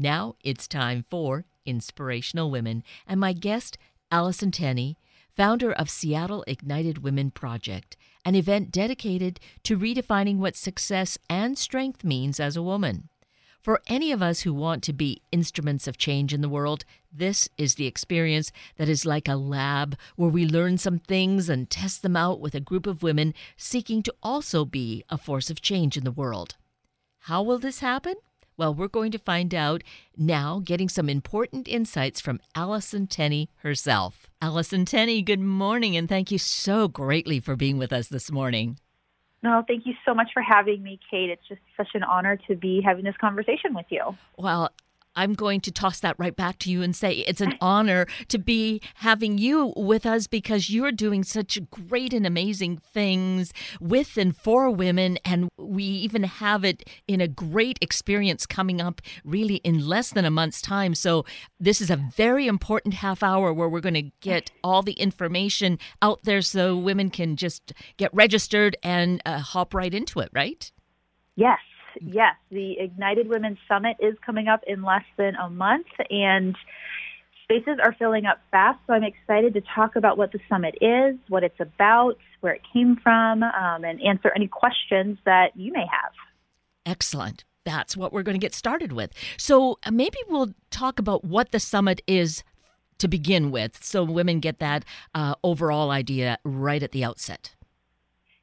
Now it's time for Inspirational Women, and my guest, Allison Tenney, founder of Seattle Ignited Women Project, an event dedicated to redefining what success and strength means as a woman. For any of us who want to be instruments of change in the world, this is the experience that is like a lab where we learn some things and test them out with a group of women seeking to also be a force of change in the world. How will this happen? Well, we're going to find out now, getting some important insights from Allison Tenney herself. Allison Tenney, good morning, and thank you so greatly for being with us this morning. No, thank you so much for having me, Kate. It's just such an honor to be having this conversation with you. Well, I'm going to toss that right back to you and say it's an honor to be having you with us because you're doing such great and amazing things with and for women. And we even have it in a great experience coming up really in less than a month's time. So, this is a very important half hour where we're going to get all the information out there so women can just get registered and uh, hop right into it, right? Yes, yes, the Ignited Women Summit is coming up in less than a month, and spaces are filling up fast. So I'm excited to talk about what the summit is, what it's about, where it came from, um, and answer any questions that you may have. Excellent. That's what we're going to get started with. So uh, maybe we'll talk about what the summit is to begin with so women get that uh, overall idea right at the outset.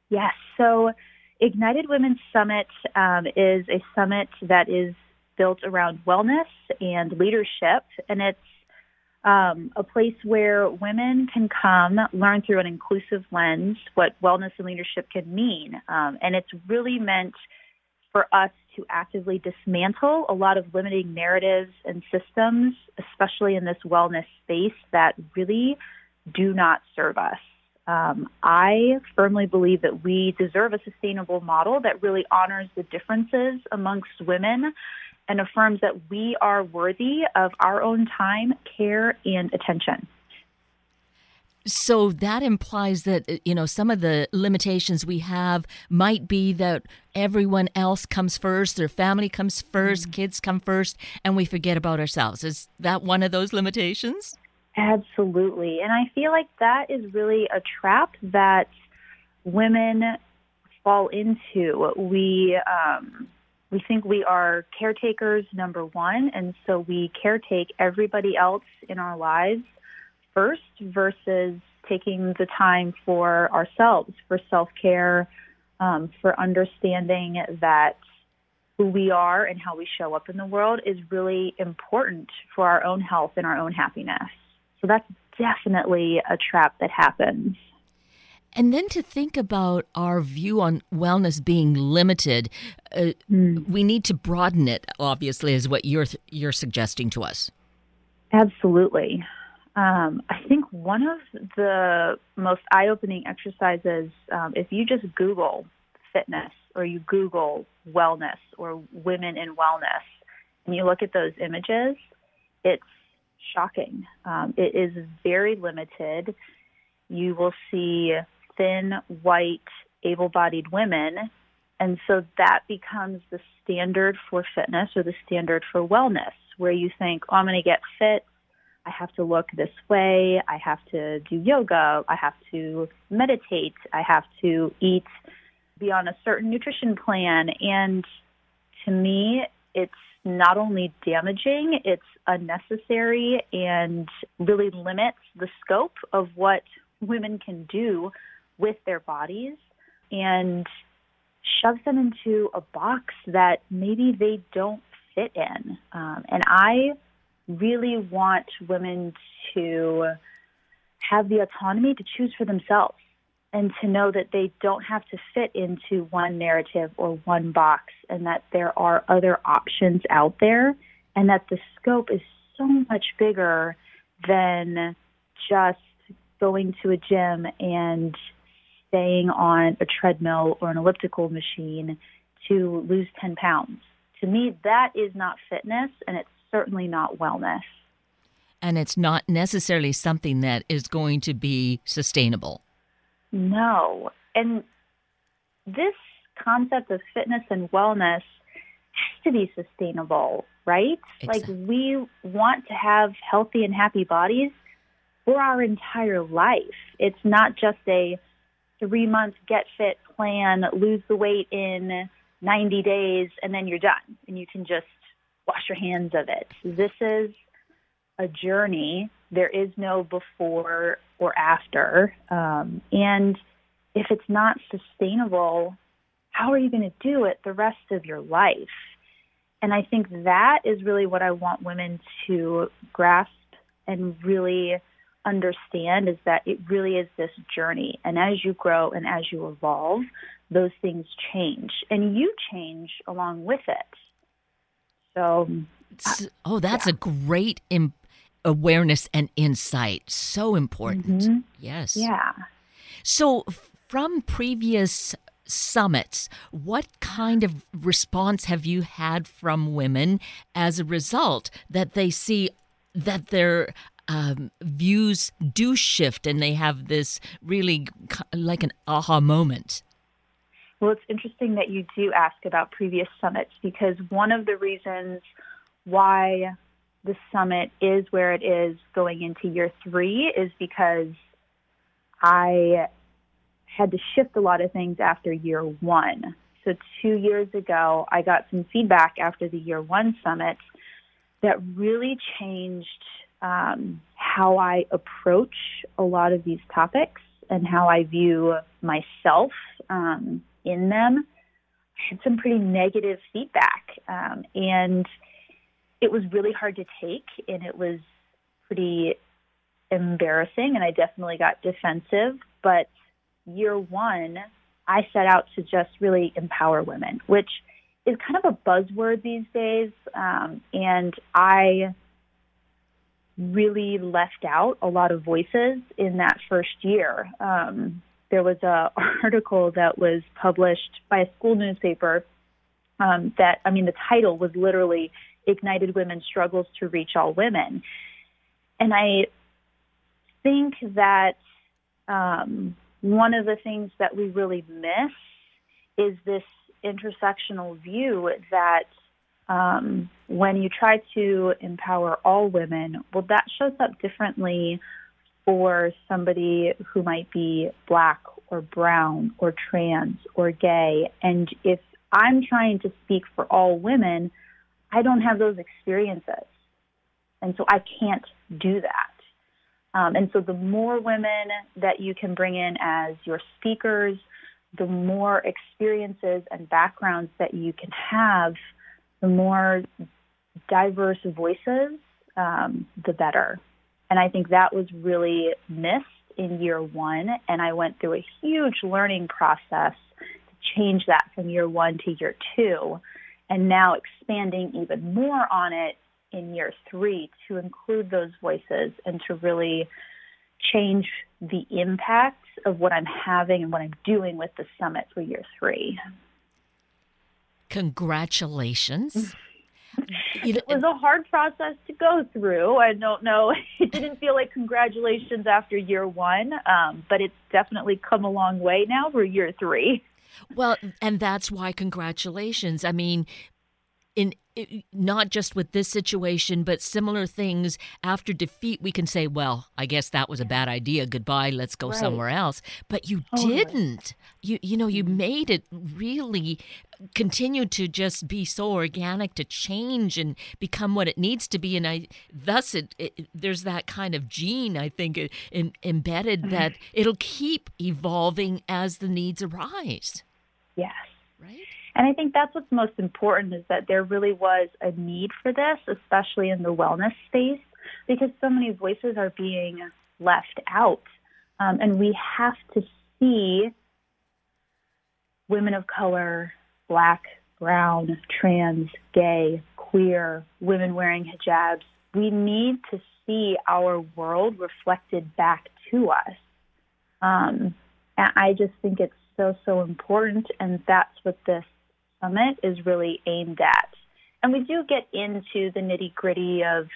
Yes. So Ignited Women's Summit um, is a summit that is built around wellness and leadership, and it's um, a place where women can come learn through an inclusive lens what wellness and leadership can mean. Um, and it's really meant for us to actively dismantle a lot of limiting narratives and systems, especially in this wellness space, that really do not serve us. Um, I firmly believe that we deserve a sustainable model that really honors the differences amongst women and affirms that we are worthy of our own time, care, and attention. So that implies that, you know, some of the limitations we have might be that everyone else comes first, their family comes 1st mm-hmm. kids come first, and we forget about ourselves. Is that one of those limitations? Absolutely. And I feel like that is really a trap that women fall into. We, um, we think we are caretakers, number one, and so we caretake everybody else in our lives first versus taking the time for ourselves, for self care, um, for understanding that who we are and how we show up in the world is really important for our own health and our own happiness. So that's definitely a trap that happens. And then to think about our view on wellness being limited, uh, mm. we need to broaden it. Obviously, is what you're you're suggesting to us. Absolutely. Um, I think one of the most eye-opening exercises, um, if you just Google fitness or you Google wellness or women in wellness, and you look at those images, it's shocking. Um, it is very limited. You will see thin, white, able bodied women. And so that becomes the standard for fitness or the standard for wellness, where you think, oh, I'm going to get fit. I have to look this way. I have to do yoga. I have to meditate. I have to eat, be on a certain nutrition plan. And to me, it's not only damaging, it's unnecessary and really limits the scope of what women can do with their bodies and shoves them into a box that maybe they don't fit in. Um, and I really want women to have the autonomy to choose for themselves and to know that they don't have to fit into one narrative or one box and that there are other options out there and that the scope is so much bigger than just going to a gym and staying on a treadmill or an elliptical machine to lose 10 pounds. To me, that is not fitness and it's certainly not wellness. And it's not necessarily something that is going to be sustainable. No. And this concept of fitness and wellness has to be sustainable. right? Exactly. Like we want to have healthy and happy bodies for our entire life. It's not just a three month get fit plan, lose the weight in 90 days, and then you're done and you can just wash your hands of it. This is a journey. There is no before or after. Um, and if it's not sustainable, how are you going to do it the rest of your life? And I think that is really what I want women to grasp and really understand is that it really is this journey. And as you grow and as you evolve, those things change and you change along with it. So, oh, that's yeah. a great Im- awareness and insight. So important. Mm-hmm. Yes. Yeah. So, from previous summits, what kind of response have you had from women as a result that they see that their um, views do shift and they have this really like an aha moment? Well, it's interesting that you do ask about previous summits because one of the reasons why the summit is where it is going into year three is because I had to shift a lot of things after year one. So, two years ago, I got some feedback after the year one summit that really changed um, how I approach a lot of these topics and how I view myself um, in them. I had some pretty negative feedback, um, and it was really hard to take, and it was pretty embarrassing, and I definitely got defensive. But year one, I set out to just really empower women, which is kind of a buzzword these days. Um, and I really left out a lot of voices in that first year. Um, there was an article that was published by a school newspaper um, that, I mean, the title was literally Ignited Women Struggles to Reach All Women. And I think that um, one of the things that we really miss is this intersectional view that um, when you try to empower all women, well, that shows up differently for somebody who might be black or brown or trans or gay. And if I'm trying to speak for all women, I don't have those experiences. And so I can't do that. Um, and so the more women that you can bring in as your speakers, the more experiences and backgrounds that you can have, the more diverse voices, um, the better. And I think that was really missed in year one. And I went through a huge learning process to change that from year one to year two. And now expanding even more on it in year three to include those voices and to really change the impact of what I'm having and what I'm doing with the summit for year three. Congratulations. it was a hard process to go through. I don't know. It didn't feel like congratulations after year one, um, but it's definitely come a long way now for year three. Well, and that's why congratulations. I mean, in not just with this situation, but similar things after defeat, we can say, well, I guess that was a bad idea. Goodbye. Let's go right. somewhere else. But you didn't. You you know you mm-hmm. made it really continue to just be so organic to change and become what it needs to be. And I thus it, it there's that kind of gene I think in, embedded mm-hmm. that it'll keep evolving as the needs arise. Yes. Right. And I think that's what's most important is that there really was a need for this, especially in the wellness space, because so many voices are being left out. Um, and we have to see women of color, black, brown, trans, gay, queer, women wearing hijabs. We need to see our world reflected back to us. Um, and I just think it's so, so important. And that's what this Summit is really aimed at. And we do get into the nitty gritty of,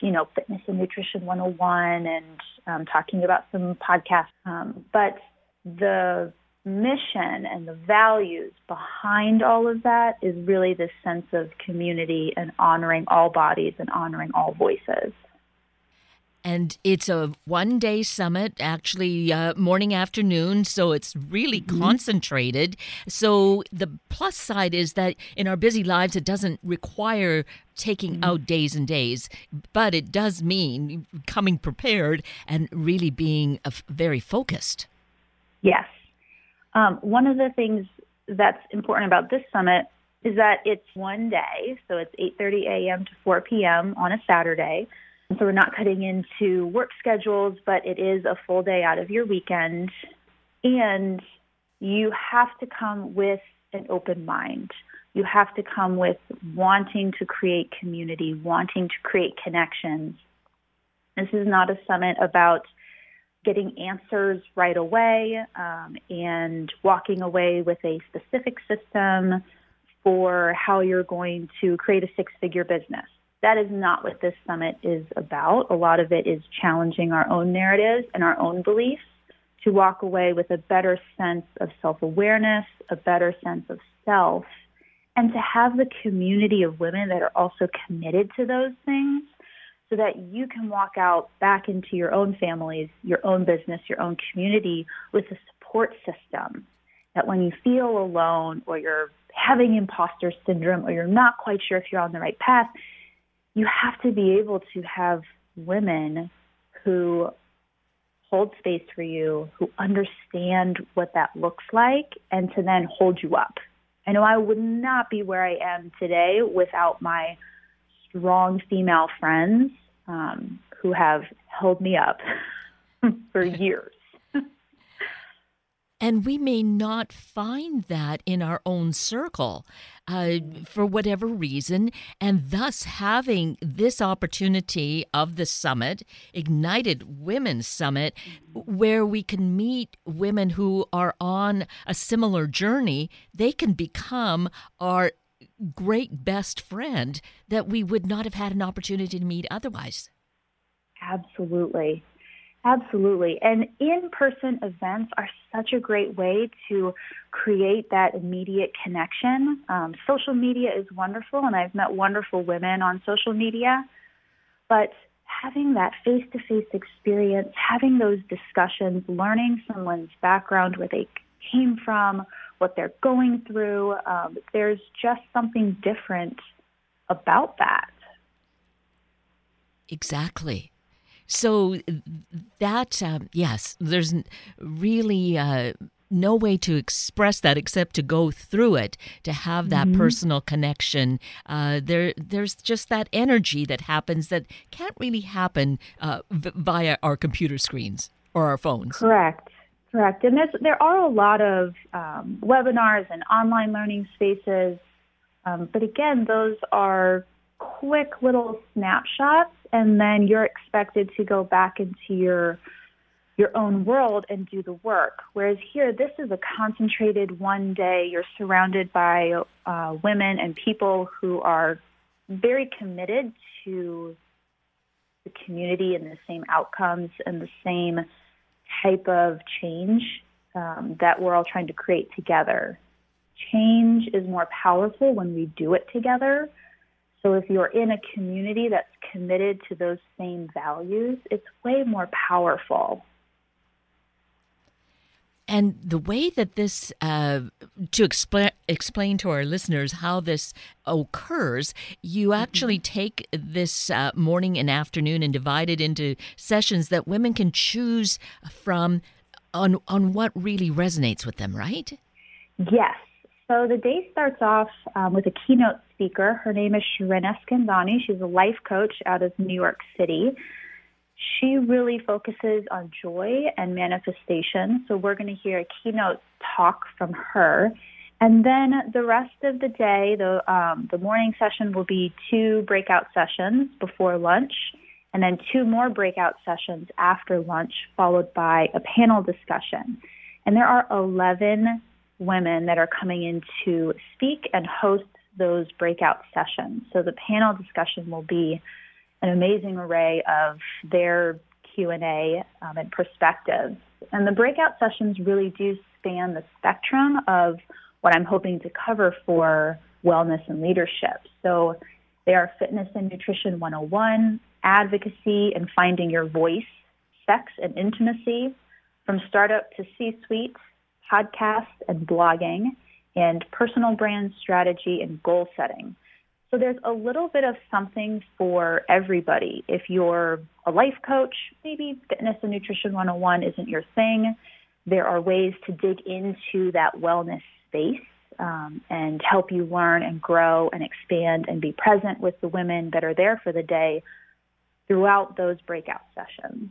you know, fitness and nutrition 101 and um, talking about some podcasts. Um, but the mission and the values behind all of that is really this sense of community and honoring all bodies and honoring all voices. And it's a one day summit, actually, uh, morning, afternoon. So it's really mm-hmm. concentrated. So the plus side is that in our busy lives, it doesn't require taking mm-hmm. out days and days, but it does mean coming prepared and really being very focused. Yes. Um, one of the things that's important about this summit is that it's one day, so it's 8:30 a.m. to 4 p.m. on a Saturday. So we're not cutting into work schedules, but it is a full day out of your weekend. And you have to come with an open mind. You have to come with wanting to create community, wanting to create connections. This is not a summit about getting answers right away um, and walking away with a specific system for how you're going to create a six figure business that is not what this summit is about. A lot of it is challenging our own narratives and our own beliefs to walk away with a better sense of self awareness, a better sense of self, and to have the community of women that are also committed to those things so that you can walk out back into your own families, your own business, your own community with a support system that when you feel alone or you're having imposter syndrome or you're not quite sure if you're on the right path, you have to be able to have women who hold space for you, who understand what that looks like, and to then hold you up. I know I would not be where I am today without my strong female friends um, who have held me up for years. And we may not find that in our own circle uh, for whatever reason. And thus, having this opportunity of the summit, Ignited Women's Summit, where we can meet women who are on a similar journey, they can become our great best friend that we would not have had an opportunity to meet otherwise. Absolutely. Absolutely. And in person events are such a great way to create that immediate connection. Um, social media is wonderful, and I've met wonderful women on social media. But having that face to face experience, having those discussions, learning someone's background, where they came from, what they're going through, um, there's just something different about that. Exactly. So that um, yes, there's really uh, no way to express that except to go through it to have that mm-hmm. personal connection. Uh, there, there's just that energy that happens that can't really happen uh, v- via our computer screens or our phones. Correct. Correct. And there are a lot of um, webinars and online learning spaces. Um, but again, those are quick little snapshots and then you're expected to go back into your your own world and do the work. Whereas here, this is a concentrated one day. You're surrounded by uh, women and people who are very committed to the community and the same outcomes and the same type of change um, that we're all trying to create together. Change is more powerful when we do it together so if you're in a community that's committed to those same values, it's way more powerful. And the way that this, uh, to explain explain to our listeners how this occurs, you mm-hmm. actually take this uh, morning and afternoon and divide it into sessions that women can choose from on on what really resonates with them, right? Yes. So the day starts off um, with a keynote speaker. Her name is Shirin Eskandani. She's a life coach out of New York City. She really focuses on joy and manifestation. So we're going to hear a keynote talk from her. And then the rest of the day, the um, the morning session will be two breakout sessions before lunch, and then two more breakout sessions after lunch, followed by a panel discussion. And there are 11 women that are coming in to speak and host those breakout sessions. So the panel discussion will be an amazing array of their Q&A um, and perspectives. And the breakout sessions really do span the spectrum of what I'm hoping to cover for wellness and leadership. So they are fitness and nutrition 101, advocacy and finding your voice, sex and intimacy, from startup to C suite, podcast and blogging, and personal brand strategy and goal setting. So there's a little bit of something for everybody. If you're a life coach, maybe fitness and nutrition 101 isn't your thing. There are ways to dig into that wellness space um, and help you learn and grow and expand and be present with the women that are there for the day throughout those breakout sessions.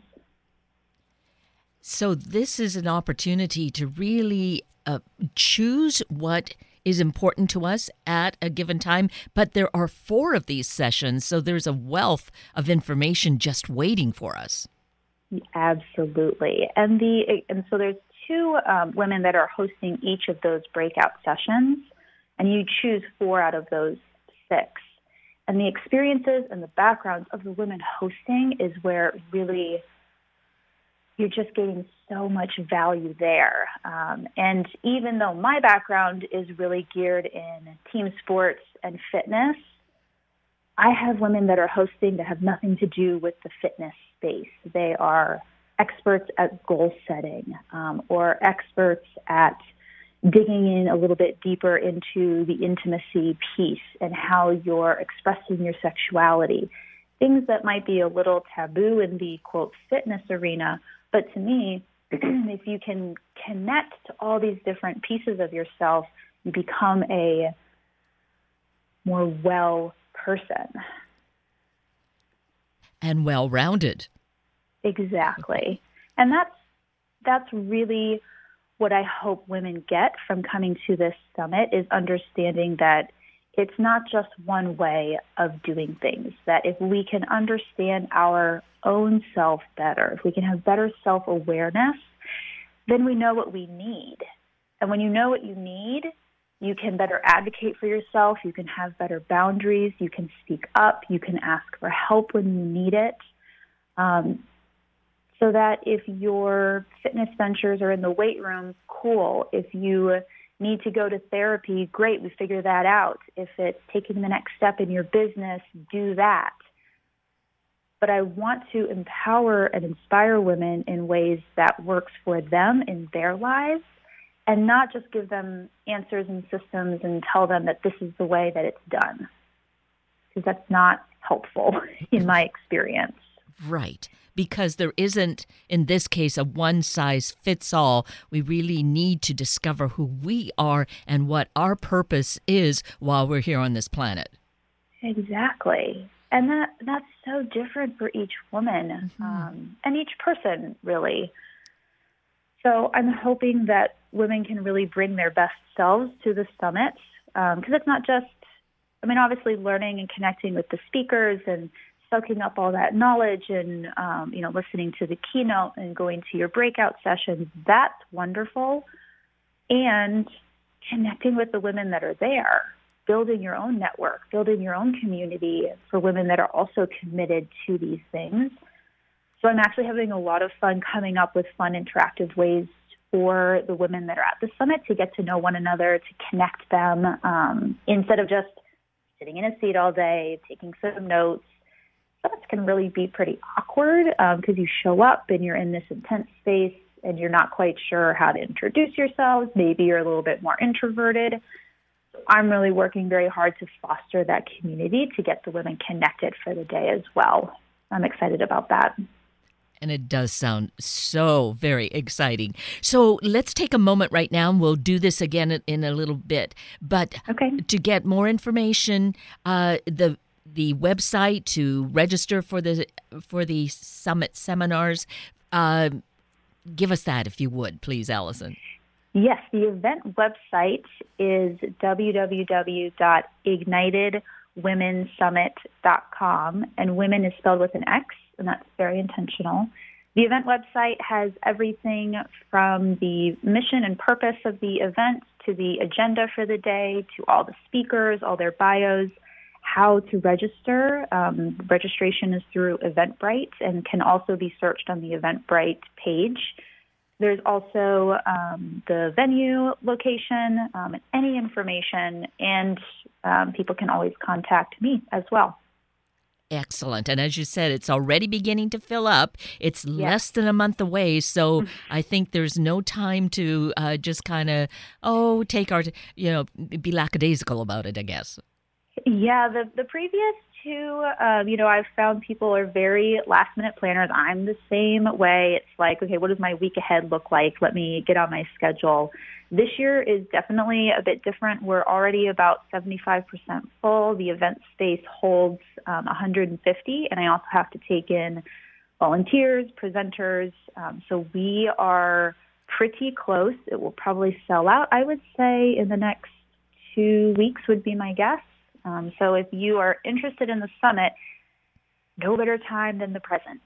So, this is an opportunity to really uh, choose what is important to us at a given time, but there are four of these sessions, so there's a wealth of information just waiting for us. Absolutely, and the and so there's two um, women that are hosting each of those breakout sessions, and you choose four out of those six. And the experiences and the backgrounds of the women hosting is where really you're just getting so much value there. Um, and even though my background is really geared in team sports and fitness, I have women that are hosting that have nothing to do with the fitness space. They are experts at goal setting um, or experts at digging in a little bit deeper into the intimacy piece and how you're expressing your sexuality. Things that might be a little taboo in the quote fitness arena, but to me, if you can connect to all these different pieces of yourself, you become a more well person. And well rounded. Exactly. And that's that's really what I hope women get from coming to this summit is understanding that it's not just one way of doing things. That if we can understand our own self better, if we can have better self awareness, then we know what we need. And when you know what you need, you can better advocate for yourself, you can have better boundaries, you can speak up, you can ask for help when you need it. Um, so that if your fitness ventures are in the weight room, cool. If you need to go to therapy, great, we figure that out. If it's taking the next step in your business, do that. But I want to empower and inspire women in ways that works for them in their lives and not just give them answers and systems and tell them that this is the way that it's done. Because that's not helpful in my experience. Right because there isn't, in this case, a one size fits all. We really need to discover who we are and what our purpose is while we're here on this planet. Exactly. And that that's so different for each woman mm-hmm. um, and each person, really. So I'm hoping that women can really bring their best selves to the summit because um, it's not just, I mean, obviously learning and connecting with the speakers and soaking up all that knowledge and um, you know listening to the keynote and going to your breakout sessions that's wonderful. And connecting with the women that are there building your own network building your own community for women that are also committed to these things. So i'm actually having a lot of fun coming up with fun interactive ways for the women that are at the summit to get to know one another to connect them um, instead of just sitting in a seat all day taking some notes summits can really be pretty awkward because um, you show up and you're in this intense space and you're not quite sure how to introduce yourselves. Maybe you're a little bit more introverted. I'm really working very hard to foster that community to get the women connected for the day as well. I'm excited about that. And it does sound so very exciting. So let's take a moment right now and we'll do this again in a little bit. But okay. to get more information, uh, the the website to register for the for the summit seminars. Uh, give us that if you would, please, Allison. Yes, the event website is www.ignitedwomxnsummit.com, and women is spelled with an X, and that's very intentional. The event website has everything from the mission and purpose of the event to the agenda for the day to all the speakers, all their bios, how to register. Um, registration is through Eventbrite and can also be searched on the Eventbrite page. There's also um, the venue location, um, any information, and um, people can always contact me as well. Excellent. And as you said, it's already beginning to fill up. It's yes. less than a month away. So mm-hmm. I think there's no time to uh, just kind of, oh, take our, you know, be lackadaisical about it, I guess. Yeah, the, the previous two, um, you know, I've found people are very last minute planners. I'm the same way. It's like, okay, what does my week ahead look like? Let me get on my schedule. This year is definitely a bit different. We're already about 75% full. The event space holds um, 150, and I also have to take in volunteers, presenters. Um, so we are pretty close. It will probably sell out, I would say, in the next two weeks, would be my guess. Um, so if you are interested in the summit, no better time than the present.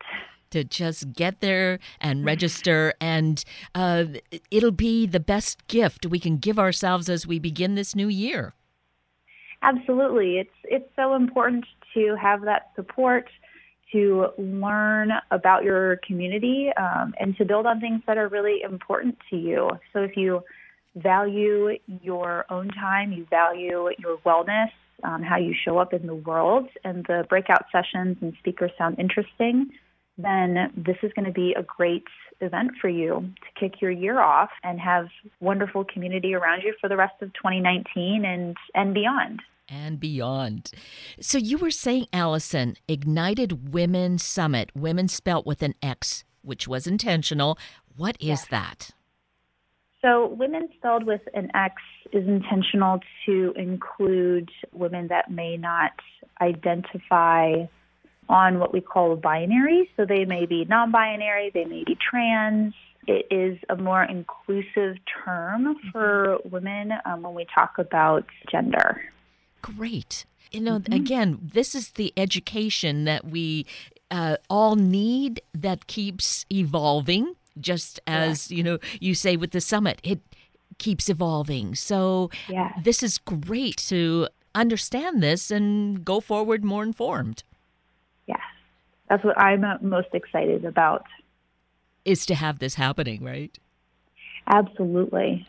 To just get there and register and uh, it'll be the best gift we can give ourselves as we begin this new year. Absolutely. It's it's so important to have that support to learn about your community um, and to build on things that are really important to you. So if you value your own time you value your wellness um, how you show up in the world, and the breakout sessions and speakers sound interesting, then this is going to be a great event for you to kick your year off and have wonderful community around you for the rest of 2019 and, and beyond. And beyond. So you were saying, Allison, Ignited Women Summit, women spelt with an X, which was intentional. What is yes. that? So, women spelled with an X is intentional to include women that may not identify on what we call a binary. So, they may be non binary, they may be trans. It is a more inclusive term for women um, when we talk about gender. Great. You know, mm-hmm. again, this is the education that we uh, all need that keeps evolving just as yeah. you know you say with the summit it keeps evolving. So yeah. this is great to understand this and go forward more informed. Yes. That's what i'm most excited about. Is to have this happening right? Absolutely.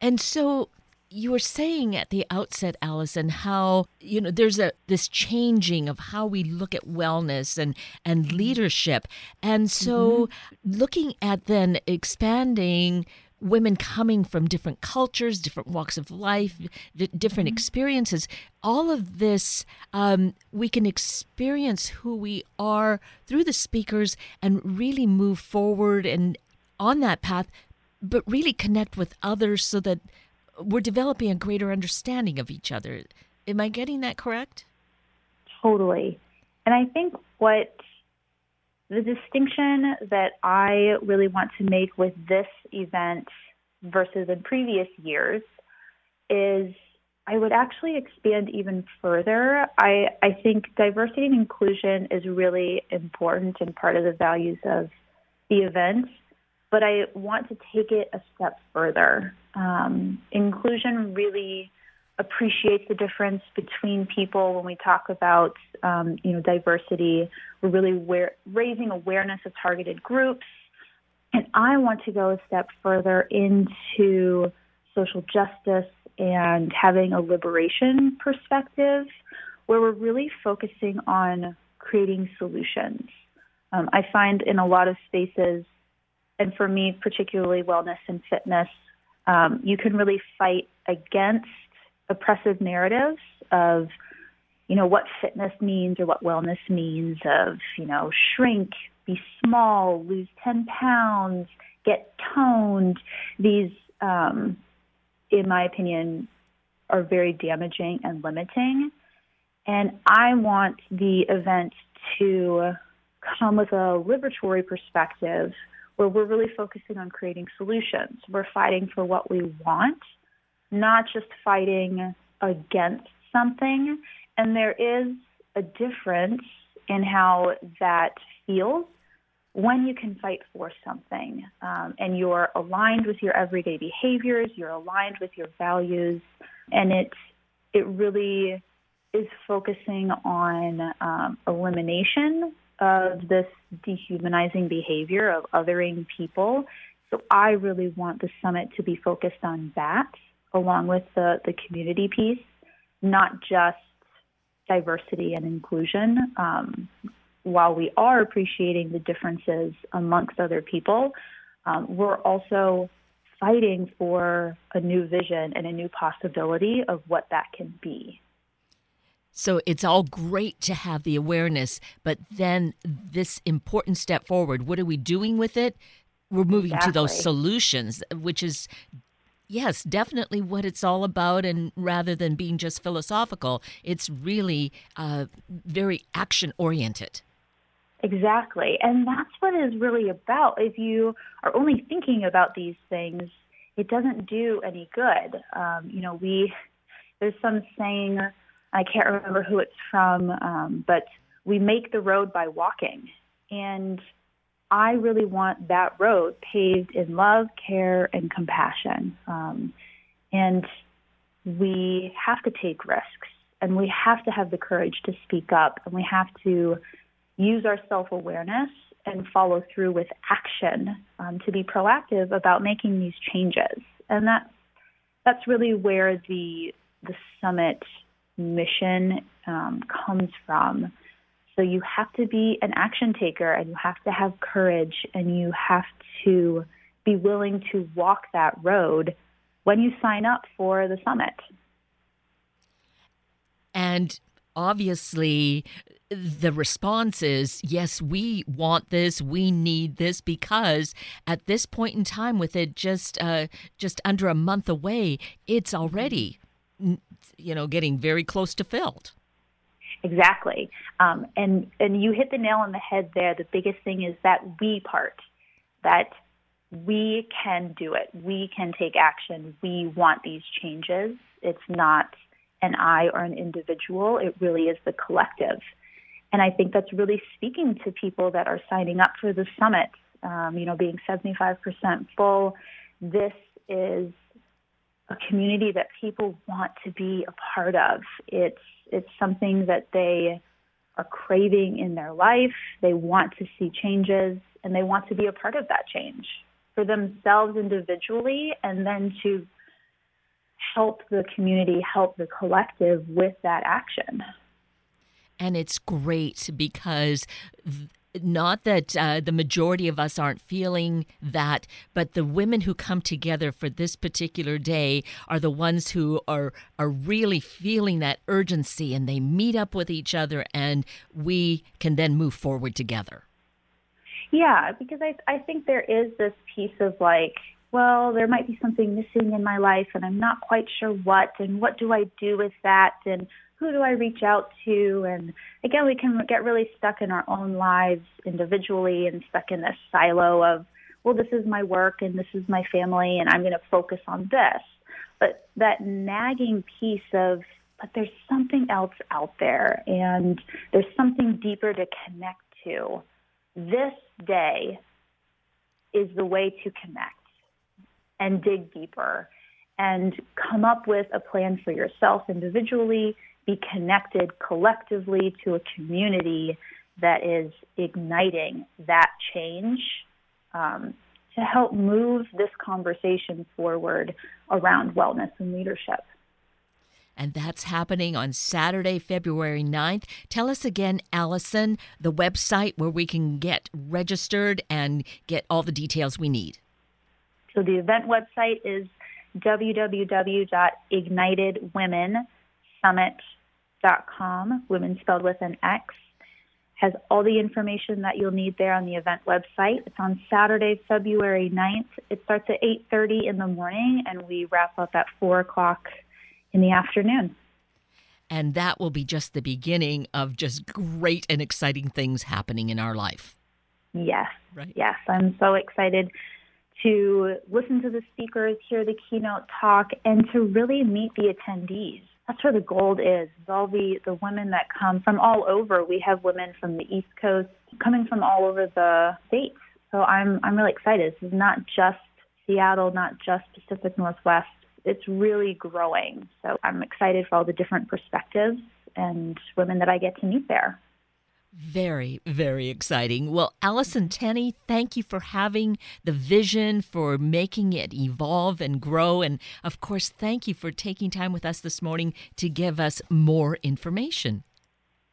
And so you were saying at the outset allison how you know there's a this changing of how we look at wellness and and mm-hmm. leadership. And so mm-hmm. looking at then expanding women coming from different cultures different walks of life different mm-hmm. experiences all of this um, we can experience who we are through the speakers and really move forward and on that path but really connect with others so that we're developing a greater understanding of each other. Am I getting that correct? Totally. And I think what the distinction that I really want to make with this event versus in previous years is I would actually expand even further. I, I think diversity and inclusion is really important and part of the values of the event but I want to take it a step further. Um, inclusion really appreciates the difference between people when we talk about um, you know diversity. We're really raising awareness of targeted groups, and I want to go a step further into social justice and having a liberation perspective, where we're really focusing on creating solutions. Um, I find in a lot of spaces and for me, particularly wellness and fitness, um, you can really fight against oppressive narratives of, you know, what fitness means or what wellness means of, you know, shrink, be small, lose 10 pounds, get toned. These, um, in my opinion, are very damaging and limiting. And I want the event to come with a liberatory perspective where we're really focusing on creating solutions. We're fighting for what we want, not just fighting against something. And there is a difference in how that feels when you can fight for something um, and you're aligned with your everyday behaviors, you're aligned with your values, and it it really is focusing on um, elimination of this dehumanizing behavior of othering people So I really want the summit to be focused on that, along with the, the community piece, not just diversity and inclusion. Um, while we are appreciating the differences amongst other people, um, we're also fighting for a new vision and a new possibility of what that can be. So it's all great to have the awareness, but then this important step forward what are we doing with it? We're moving exactly. to those solutions, which is yes, definitely what it's all about. And rather than being just philosophical, it's really uh, very action oriented. Exactly. And that's what it's really about. If you are only thinking about these things, it doesn't do any good. Um, you know, we, there's some saying, I can't remember who it's from, um, but we make the road by walking. And I really want that road paved in love, care, and compassion. Um, and we have to take risks and we have to have the courage to speak up and we have to use our self awareness and follow through with action um, to be proactive about making these changes. And that's that's really where the the summit mission um, comes from. So you have to be an action taker, and you have to have courage, and you have to be willing to walk that road when you sign up for the summit. And obviously the response is yes we want this we need this because at this point in time with it just uh, just under a month away it's already you know getting very close to filled exactly um, and and you hit the nail on the head there the biggest thing is that we part that we can do it we can take action we want these changes it's not an I or an individual. It really is the collective. And I think that's really speaking to people that are signing up for the summit. Um, you know, being 75% full, this is a community that people want to be a part of. It's it's something that they are craving in their life. They want to see changes and they want to be a part of that change for themselves individually and then to help the community, help the collective with that action. And it's great because. Not that uh, the majority of us aren't feeling that, but the women who come together for this particular day are the ones who are are really feeling that urgency, and they meet up with each other, and we can then move forward together. Yeah, because I I think there is this piece of like well, there might be something missing in my life and I'm not quite sure what, and what do I do with that, and who do I reach out to? And again, we can get really stuck in our own lives individually and stuck in this silo of, well, this is my work and this is my family, and I'm going to focus on this. But that nagging piece of, but there's something else out there, and there's something deeper to connect to. This day is the way to connect and dig deeper and come up with a plan for yourself individually, be connected collectively to a community that is igniting that change um, to help move this conversation forward around wellness and leadership. And that's happening on Saturday, February 9th. Tell us again, Allison, the website where we can get registered and get all the details we need. So the event website is www.ignitedwomxnsummit.com, women spelled with an X. Has all the information that you'll need there on the event website. It's on Saturday, February 9th. It starts at 8.30 in the morning, and we wrap up at 4 o'clock in the afternoon. And that will be just the beginning of just great and exciting things happening in our life. Yes. Right. Yes. I'm so excited to listen to the speakers, hear the keynote talk, and to really meet the attendees. That's where the gold is. is All the, the women that come from all over. We have women from the East Coast coming from all over the states. So I'm I'm really excited. This is not just Seattle, not just Pacific Northwest. It's really growing. So I'm excited for all the different perspectives and women that I get to meet there. Very, very exciting. Well, Allison Tenney, thank you for having the vision, for making it evolve and grow. And of course, thank you for taking time with us this morning to give us more information.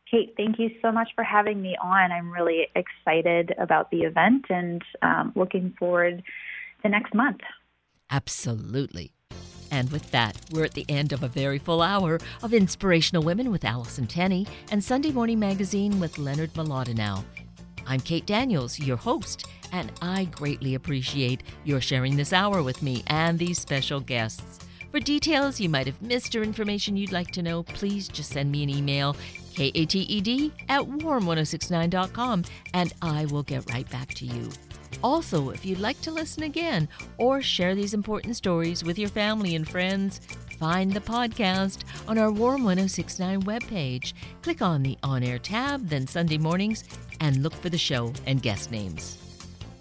Kate, thank you so much for having me on. I'm really excited about the event and um, looking forward to next month. Absolutely. And with that, we're at the end of a very full hour of Inspirational Women with Allison Tenney and Sunday Morning Magazine with Leonard Mlodinow. I'm Kate Daniels, your host, and I greatly appreciate your sharing this hour with me and these special guests. For details you might have missed or information you'd like to know, please just send me an email, kated at warm1069.com, and I will get right back to you. Also, if you'd like to listen again or share these important stories with your family and friends, find the podcast on our Warm 1069 webpage. Click on the On Air tab, then Sunday mornings, and look for the show and guest names.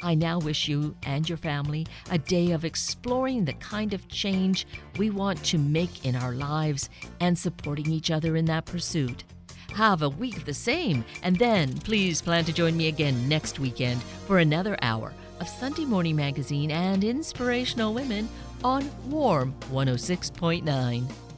I now wish you and your family a day of exploring the kind of change we want to make in our lives and supporting each other in that pursuit. Have a week of the same, and then please plan to join me again next weekend for another hour of Sunday Morning Magazine and Inspirational Women on Warm 106.9.